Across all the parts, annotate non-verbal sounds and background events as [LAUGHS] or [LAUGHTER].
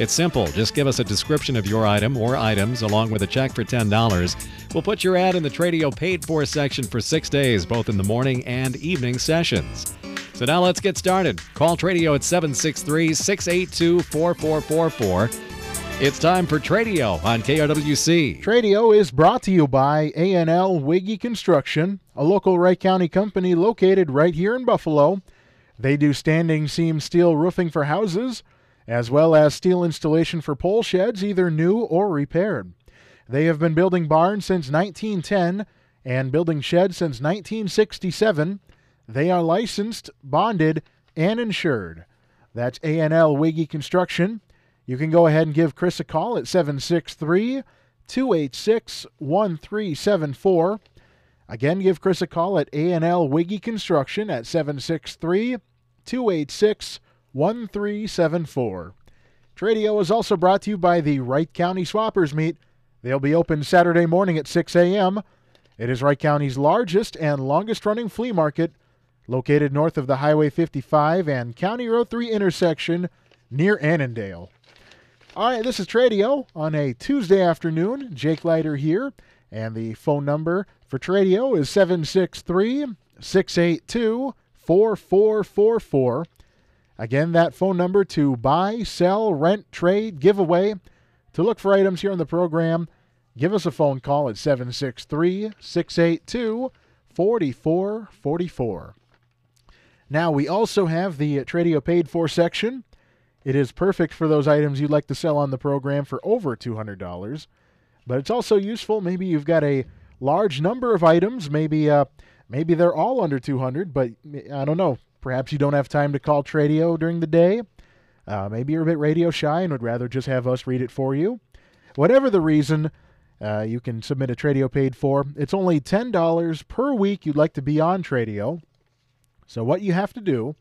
It's simple. Just give us a description of your item or items along with a check for $10. We'll put your ad in the Tradio paid for section for six days, both in the morning and evening sessions. So now let's get started. Call Tradio at 763 682 4444. It's time for Tradio on KRWC. Tradio is brought to you by A&L Wiggy Construction, a local Wright County company located right here in Buffalo. They do standing seam steel roofing for houses, as well as steel installation for pole sheds, either new or repaired. They have been building barns since 1910 and building sheds since 1967. They are licensed, bonded, and insured. That's A&L Wiggy Construction. You can go ahead and give Chris a call at 763 286 1374. Again, give Chris a call at A&L Wiggy Construction at 763 286 1374. Tradio is also brought to you by the Wright County Swappers Meet. They'll be open Saturday morning at 6 a.m. It is Wright County's largest and longest running flea market, located north of the Highway 55 and County Road 3 intersection near Annandale. All right, this is Tradio on a Tuesday afternoon. Jake Leiter here, and the phone number for Tradio is 763 682 4444. Again, that phone number to buy, sell, rent, trade, giveaway. To look for items here on the program, give us a phone call at 763 682 4444. Now, we also have the Tradio paid for section. It is perfect for those items you'd like to sell on the program for over $200. But it's also useful. Maybe you've got a large number of items. Maybe uh, maybe they're all under 200, but I don't know. Perhaps you don't have time to call Tradio during the day. Uh, maybe you're a bit radio shy and would rather just have us read it for you. Whatever the reason, uh, you can submit a Tradio paid for. It's only $10 per week you'd like to be on Tradio. So what you have to do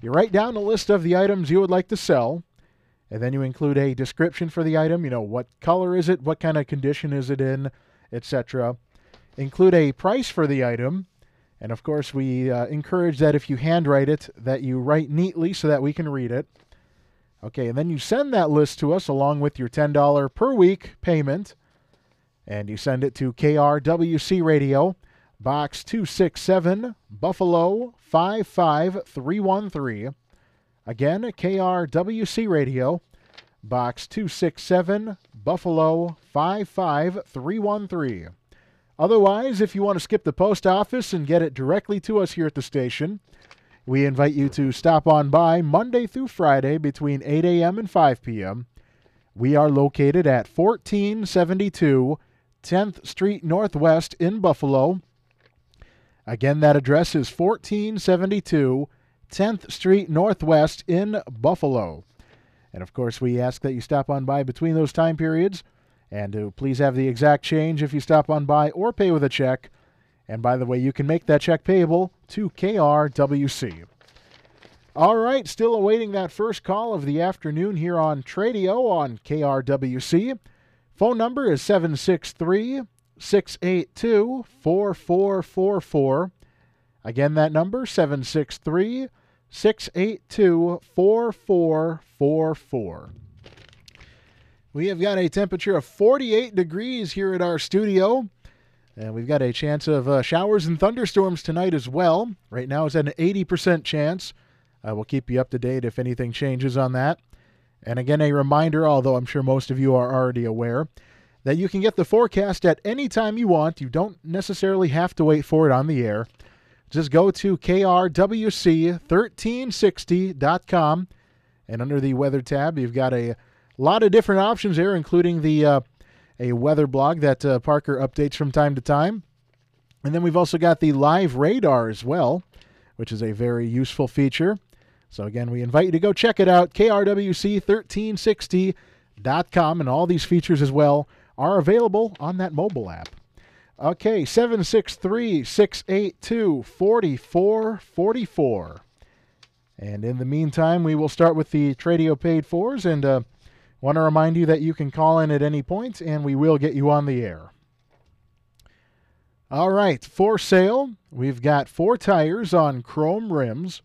you write down a list of the items you would like to sell, and then you include a description for the item. You know, what color is it? What kind of condition is it in? Etc. Include a price for the item. And of course, we uh, encourage that if you handwrite it, that you write neatly so that we can read it. Okay, and then you send that list to us along with your $10 per week payment. And you send it to KRWC Radio, Box 267, Buffalo 55313. Again, KRWC Radio, Box 267, Buffalo 55313. Otherwise, if you want to skip the post office and get it directly to us here at the station, we invite you to stop on by Monday through Friday between 8 a.m. and 5 p.m. We are located at 1472 10th Street Northwest in Buffalo. Again, that address is 1472 10th Street Northwest in Buffalo. And of course, we ask that you stop on by between those time periods and to please have the exact change if you stop on by or pay with a check. And by the way, you can make that check payable to KRWC. All right, still awaiting that first call of the afternoon here on Tradio on KRWC. Phone number is 763 682 4444. Again, that number 763 682 4444. We have got a temperature of 48 degrees here at our studio. And we've got a chance of uh, showers and thunderstorms tonight as well. Right now it's at an 80% chance. Uh, we'll keep you up to date if anything changes on that. And again, a reminder, although I'm sure most of you are already aware, that you can get the forecast at any time you want. You don't necessarily have to wait for it on the air. Just go to krwc1360.com, and under the weather tab, you've got a lot of different options there, including the uh, a weather blog that uh, Parker updates from time to time. And then we've also got the live radar as well, which is a very useful feature. So again, we invite you to go check it out, krwc1360.com, and all these features as well are available on that mobile app. Okay, 763 682 4444. And in the meantime, we will start with the Tradio paid fours and uh, want to remind you that you can call in at any point and we will get you on the air. All right, for sale, we've got four tires on chrome rims.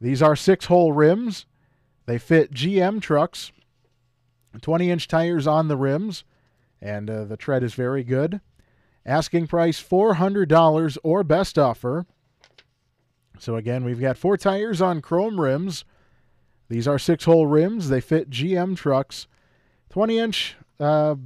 These are six hole rims. They fit GM trucks. 20 inch tires on the rims, and uh, the tread is very good. Asking price $400 or best offer. So again, we've got four tires on chrome rims. These are six hole rims. They fit GM trucks. 20 inch, uh,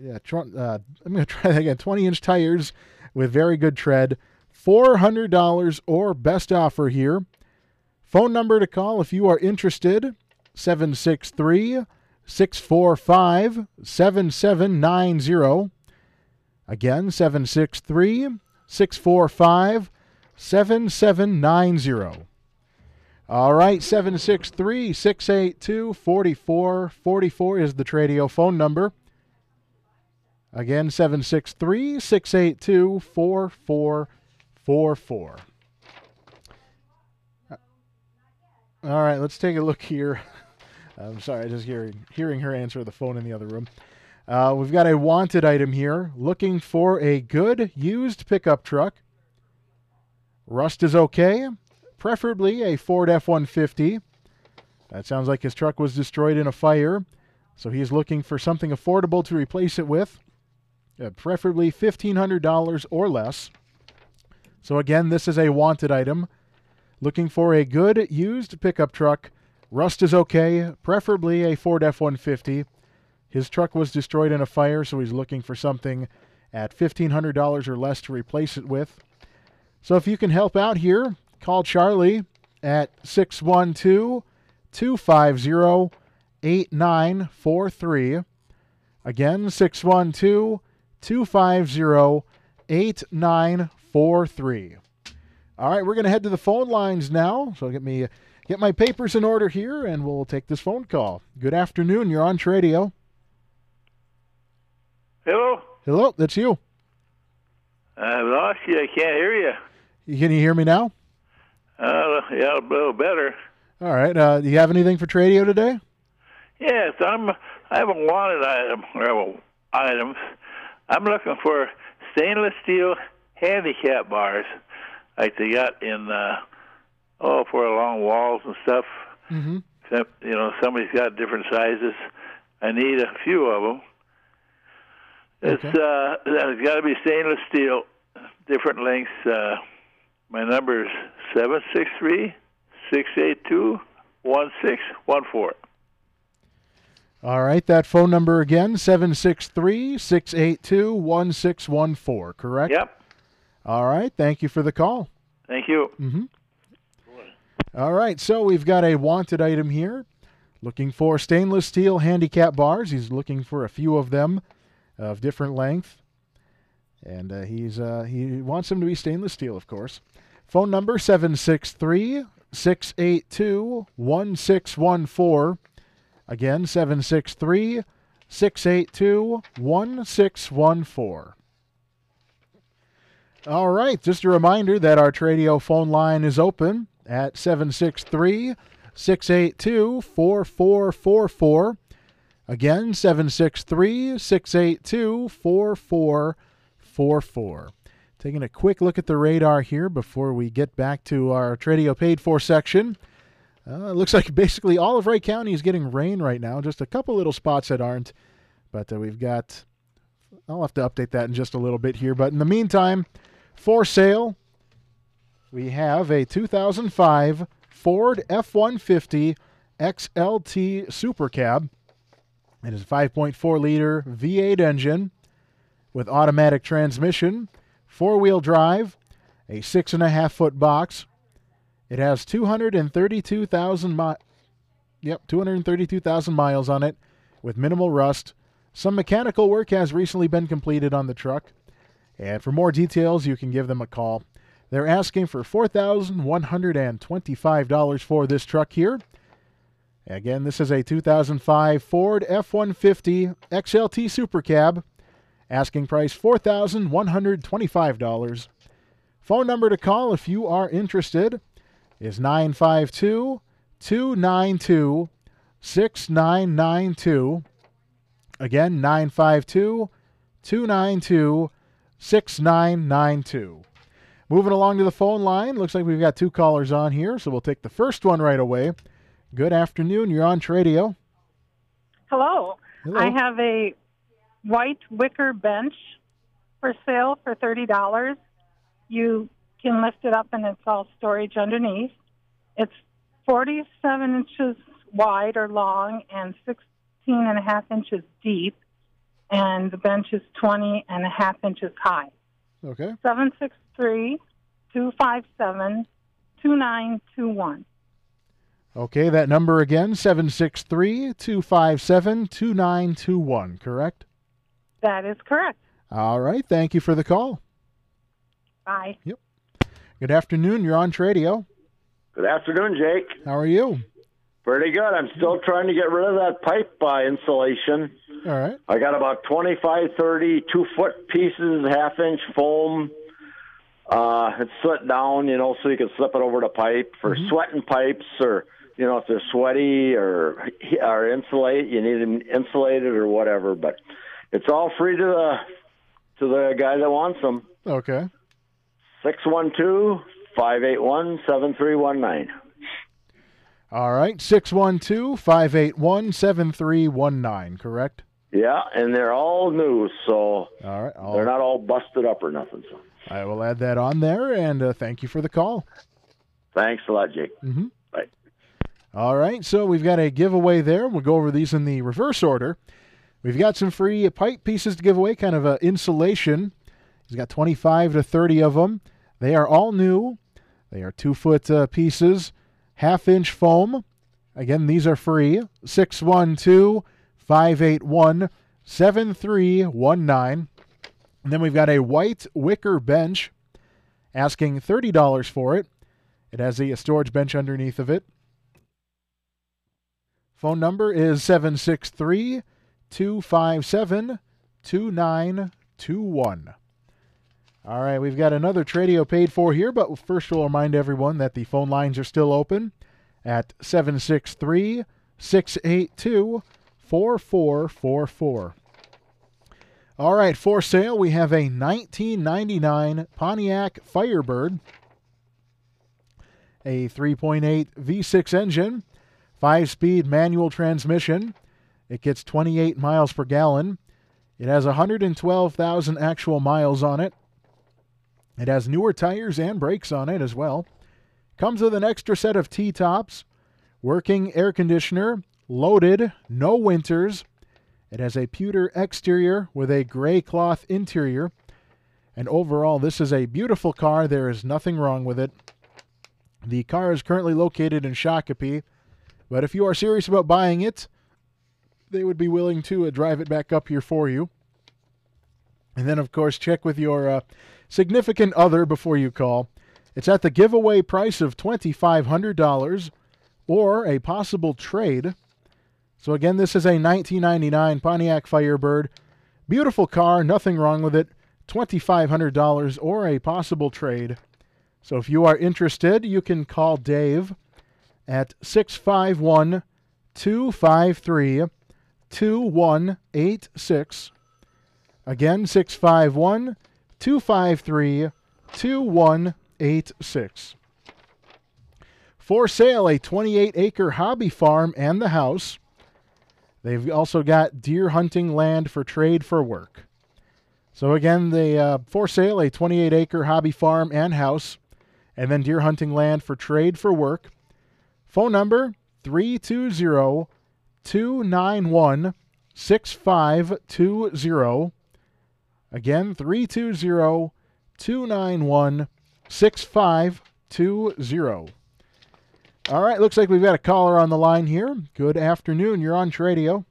yeah, tr- uh, I'm going [LAUGHS] to try that again. 20 inch tires with very good tread. $400 or best offer here. Phone number to call if you are interested 763 645 7790. Again, 763 645 7790. All right, 763 682 4444 is the Tradio phone number. Again, 763 682 4444. All right, let's take a look here. [LAUGHS] I'm sorry, I just hearing hearing her answer the phone in the other room. Uh, we've got a wanted item here, looking for a good used pickup truck. Rust is okay, preferably a Ford F-150. That sounds like his truck was destroyed in a fire, so he's looking for something affordable to replace it with, uh, preferably $1,500 or less. So again, this is a wanted item. Looking for a good used pickup truck. Rust is okay, preferably a Ford F 150. His truck was destroyed in a fire, so he's looking for something at $1,500 or less to replace it with. So if you can help out here, call Charlie at 612 250 8943. Again, 612 250 8943. All right, we're going to head to the phone lines now. So get me get my papers in order here, and we'll take this phone call. Good afternoon. You're on Tradio. Hello. Hello, that's you. I lost you. I can't hear you. Can you hear me now? Uh, yeah, a little better. All right. Uh, do you have anything for Tradio today? Yes, I'm. I have a wanted item or items. I'm looking for stainless steel handicap bars, like they got in uh, oh for along walls and stuff. Mm-hmm. You know, somebody's got different sizes. I need a few of them. It's Okay. uh, it's got to be stainless steel, different lengths. Uh, my number is seven six three six eight two one six one four. All right. That phone number again 763 682 1614, correct? Yep. All right. Thank you for the call. Thank you. Mm-hmm. All right, so we've got a wanted item here. Looking for stainless steel handicap bars. He's looking for a few of them of different length. And uh, he's uh, he wants them to be stainless steel, of course. Phone number 763 682 1614. Again, 763 682 1614. All right, just a reminder that our Tradio phone line is open at 763 682 4444. Again, 763 682 4444. Taking a quick look at the radar here before we get back to our Tradio paid for section. Uh, it looks like basically all of Wright County is getting rain right now. Just a couple little spots that aren't. But uh, we've got. I'll have to update that in just a little bit here. But in the meantime, for sale, we have a 2005 Ford F 150 XLT Super Cab. It is a 5.4 liter V8 engine with automatic transmission, four wheel drive, a six and a half foot box. It has 232,000 mi- Yep, 232,000 miles on it with minimal rust. Some mechanical work has recently been completed on the truck. And for more details, you can give them a call. They're asking for $4,125 for this truck here. Again, this is a 2005 Ford F 150 XLT Super Cab. Asking price $4,125. Phone number to call if you are interested is 952 292 6992. Again, 952 292 6992. Moving along to the phone line. Looks like we've got two callers on here, so we'll take the first one right away. Good afternoon. You're on Tradio. Hello. Hello. I have a white wicker bench for sale for $30. You can lift it up and it's all storage underneath. It's 47 inches wide or long and 16 and a half inches deep, and the bench is 20 and a half inches high. Okay. 763 257 2921. Okay, that number again 763 257 2921, correct? That is correct. All right. Thank you for the call. Bye. Yep. Good afternoon. You're on Tradio. Good afternoon, Jake. How are you? Pretty good. I'm still trying to get rid of that pipe uh, insulation. All right. I got about 25, 30 two foot pieces, half inch foam. Uh, it's slit down, you know, so you can slip it over the pipe for sweating pipes or, you know, if they're sweaty or, or insulate, you need them insulated or whatever. But it's all free to the, to the guy that wants them. Okay. 612 581 7319. All right. 612 581 7319, correct? Yeah, and they're all new, so All right. I'll, they're not all busted up or nothing. So I will add that on there and uh, thank you for the call. thanks a lot, Jake. Mm-hmm. Bye. All right, so we've got a giveaway there. We'll go over these in the reverse order. We've got some free pipe pieces to give away, kind of a insulation. He's got 25 to 30 of them. They are all new. They are two foot uh, pieces, half inch foam. Again, these are free. 612 581 7319. And then we've got a white wicker bench, asking $30 for it. It has a storage bench underneath of it. Phone number is 763 257 2921. All right, we've got another Tradio paid for here, but first we'll remind everyone that the phone lines are still open at 763 682 4444. All right, for sale, we have a 1999 Pontiac Firebird, a 3.8 V6 engine, five speed manual transmission. It gets 28 miles per gallon. It has 112,000 actual miles on it. It has newer tires and brakes on it as well. Comes with an extra set of T tops, working air conditioner, loaded, no winters. It has a pewter exterior with a gray cloth interior. And overall, this is a beautiful car. There is nothing wrong with it. The car is currently located in Shakopee, but if you are serious about buying it, they would be willing to uh, drive it back up here for you. And then, of course, check with your uh, significant other before you call. It's at the giveaway price of $2,500 or a possible trade. So, again, this is a 1999 Pontiac Firebird. Beautiful car, nothing wrong with it. $2,500 or a possible trade. So, if you are interested, you can call Dave at 651 253 2186. Again, 651 253 2186. For sale, a 28 acre hobby farm and the house. They've also got deer hunting land for trade for work. So, again, the uh, for sale, a 28 acre hobby farm and house, and then deer hunting land for trade for work. Phone number 320 291 6520. Again, 320 291 6520. All right, looks like we've got a caller on the line here. Good afternoon. You're on Tradio.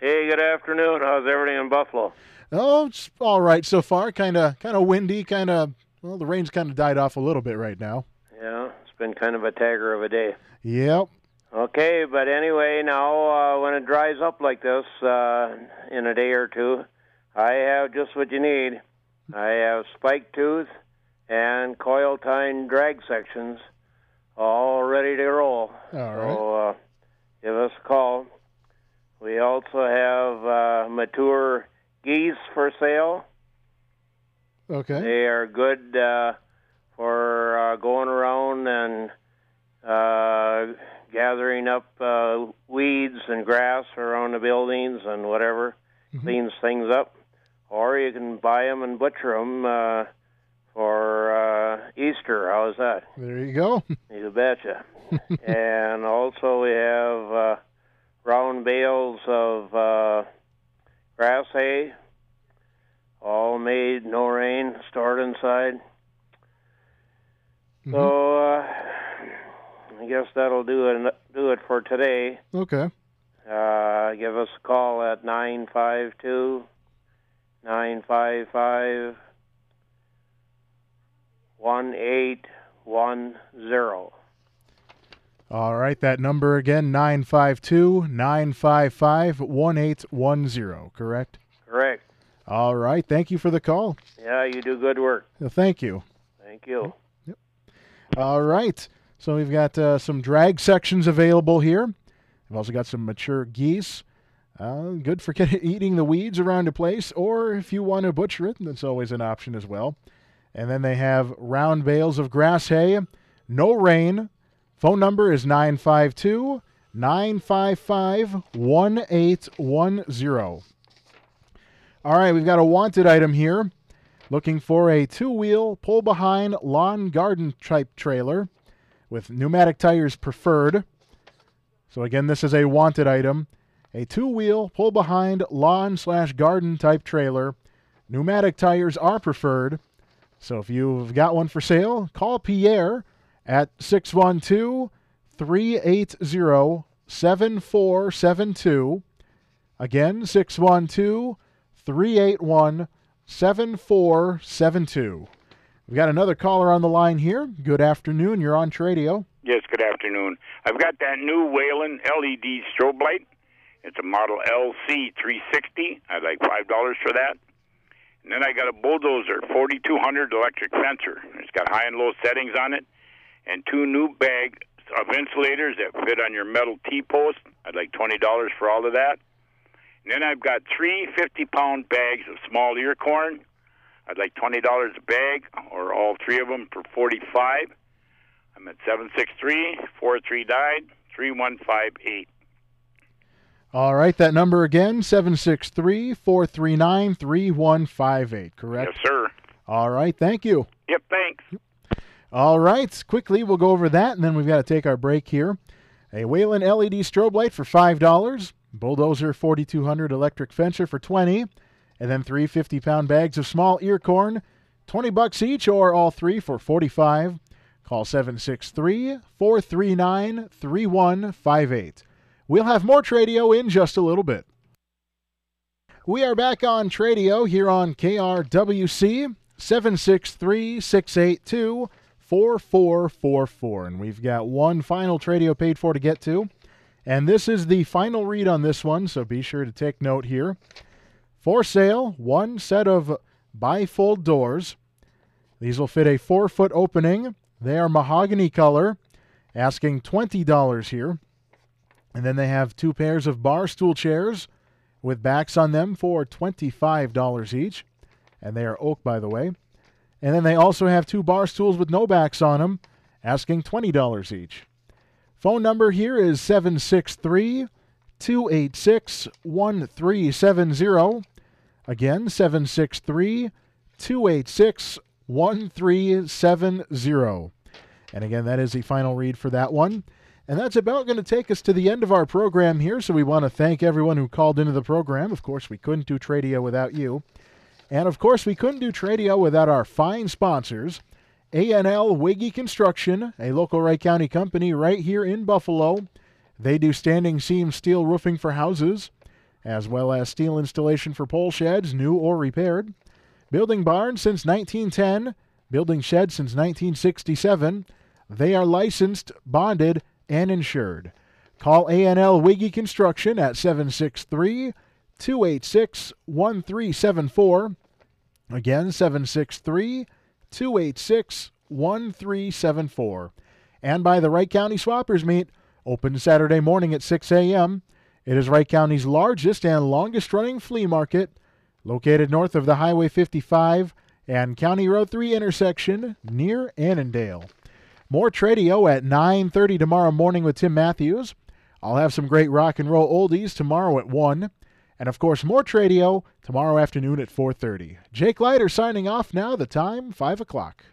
Hey, good afternoon. How's everything in Buffalo? Oh, it's all right so far. Kind of, kind of windy. Kind of. Well, the rain's kind of died off a little bit right now. Yeah, it's been kind of a tagger of a day. Yep. Okay, but anyway, now uh, when it dries up like this uh, in a day or two, I have just what you need. I have spike tooth and coil tine drag sections all ready to roll. All right. So uh, give us a call. We also have uh, mature geese for sale. Okay. They are good uh, for uh, going around and uh, gathering up uh, weeds and grass around the buildings and whatever, cleans things up. Or you can buy them and butcher them uh, for uh, Easter. How's that? There you go. [LAUGHS] You betcha. [LAUGHS] and also we have uh, round bales of uh, grass hay, all made, no rain, stored inside. So uh, I guess that'll do it. Do it for today. Okay. Uh, give us a call at nine five two nine five five one eight one zero. All right. That number again 952 955 1810. Correct? Correct. All right. Thank you for the call. Yeah, you do good work. Thank you. Thank you. Yep. All right. So we've got uh, some drag sections available here. We've also got some mature geese. Uh, good for [LAUGHS] eating the weeds around a place, or if you want to butcher it, that's always an option as well. And then they have round bales of grass hay, no rain. Phone number is 952 955 1810. All right, we've got a wanted item here. Looking for a two wheel pull behind lawn garden type trailer with pneumatic tires preferred. So, again, this is a wanted item. A two wheel pull behind lawn slash garden type trailer. Pneumatic tires are preferred. So, if you've got one for sale, call Pierre at 612 380 7472. Again, 612 381 7472. We've got another caller on the line here. Good afternoon. You're on Tradio. Yes, good afternoon. I've got that new Whalen LED strobe light. It's a model LC360. I'd like five dollars for that. And then I got a bulldozer 4200 electric fencer. It's got high and low settings on it, and two new bags of insulators that fit on your metal T post. I'd like twenty dollars for all of that. And then I've got three 50 pound bags of small ear corn. I'd like twenty dollars a bag, or all three of them for forty five. I'm at seven six three four three nine three one five eight. All right, that number again 763 439 3158, correct? Yes, sir. All right, thank you. Yep, thanks. All right, quickly we'll go over that, and then we've got to take our break here. A Wayland LED strobe light for five dollars, Bulldozer 4200 electric fencer for twenty, and then three 50-pound bags of small ear corn, twenty bucks each, or all three for forty-five. Call 763-439-3158. We'll have more Tradio in just a little bit. We are back on Tradio here on KRWC 763 682 4444. And we've got one final Tradio paid for to get to. And this is the final read on this one, so be sure to take note here. For sale, one set of bifold doors. These will fit a four foot opening. They are mahogany color, asking $20 here. And then they have two pairs of bar stool chairs with backs on them for $25 each. And they are oak, by the way. And then they also have two bar stools with no backs on them, asking $20 each. Phone number here is 763 286 1370. Again, 763 286 1370. And again, that is the final read for that one. And that's about going to take us to the end of our program here. So we want to thank everyone who called into the program. Of course, we couldn't do Tradio without you. And of course, we couldn't do Tradio without our fine sponsors A&L Wiggy Construction, a local Wright County company right here in Buffalo. They do standing seam steel roofing for houses, as well as steel installation for pole sheds, new or repaired. Building barns since 1910, building sheds since 1967. They are licensed, bonded, and insured. Call A&L Wiggy Construction at 763 286 1374. Again, 763 286 1374. And by the Wright County Swappers Meet, open Saturday morning at 6 a.m. It is Wright County's largest and longest running flea market, located north of the Highway 55 and County Road 3 intersection near Annandale. More Tradio at 9:30 tomorrow morning with Tim Matthews. I'll have some great rock and roll oldies tomorrow at 1. And of course, more Tradio tomorrow afternoon at 4.30. Jake Leiter signing off now, the time 5 o'clock.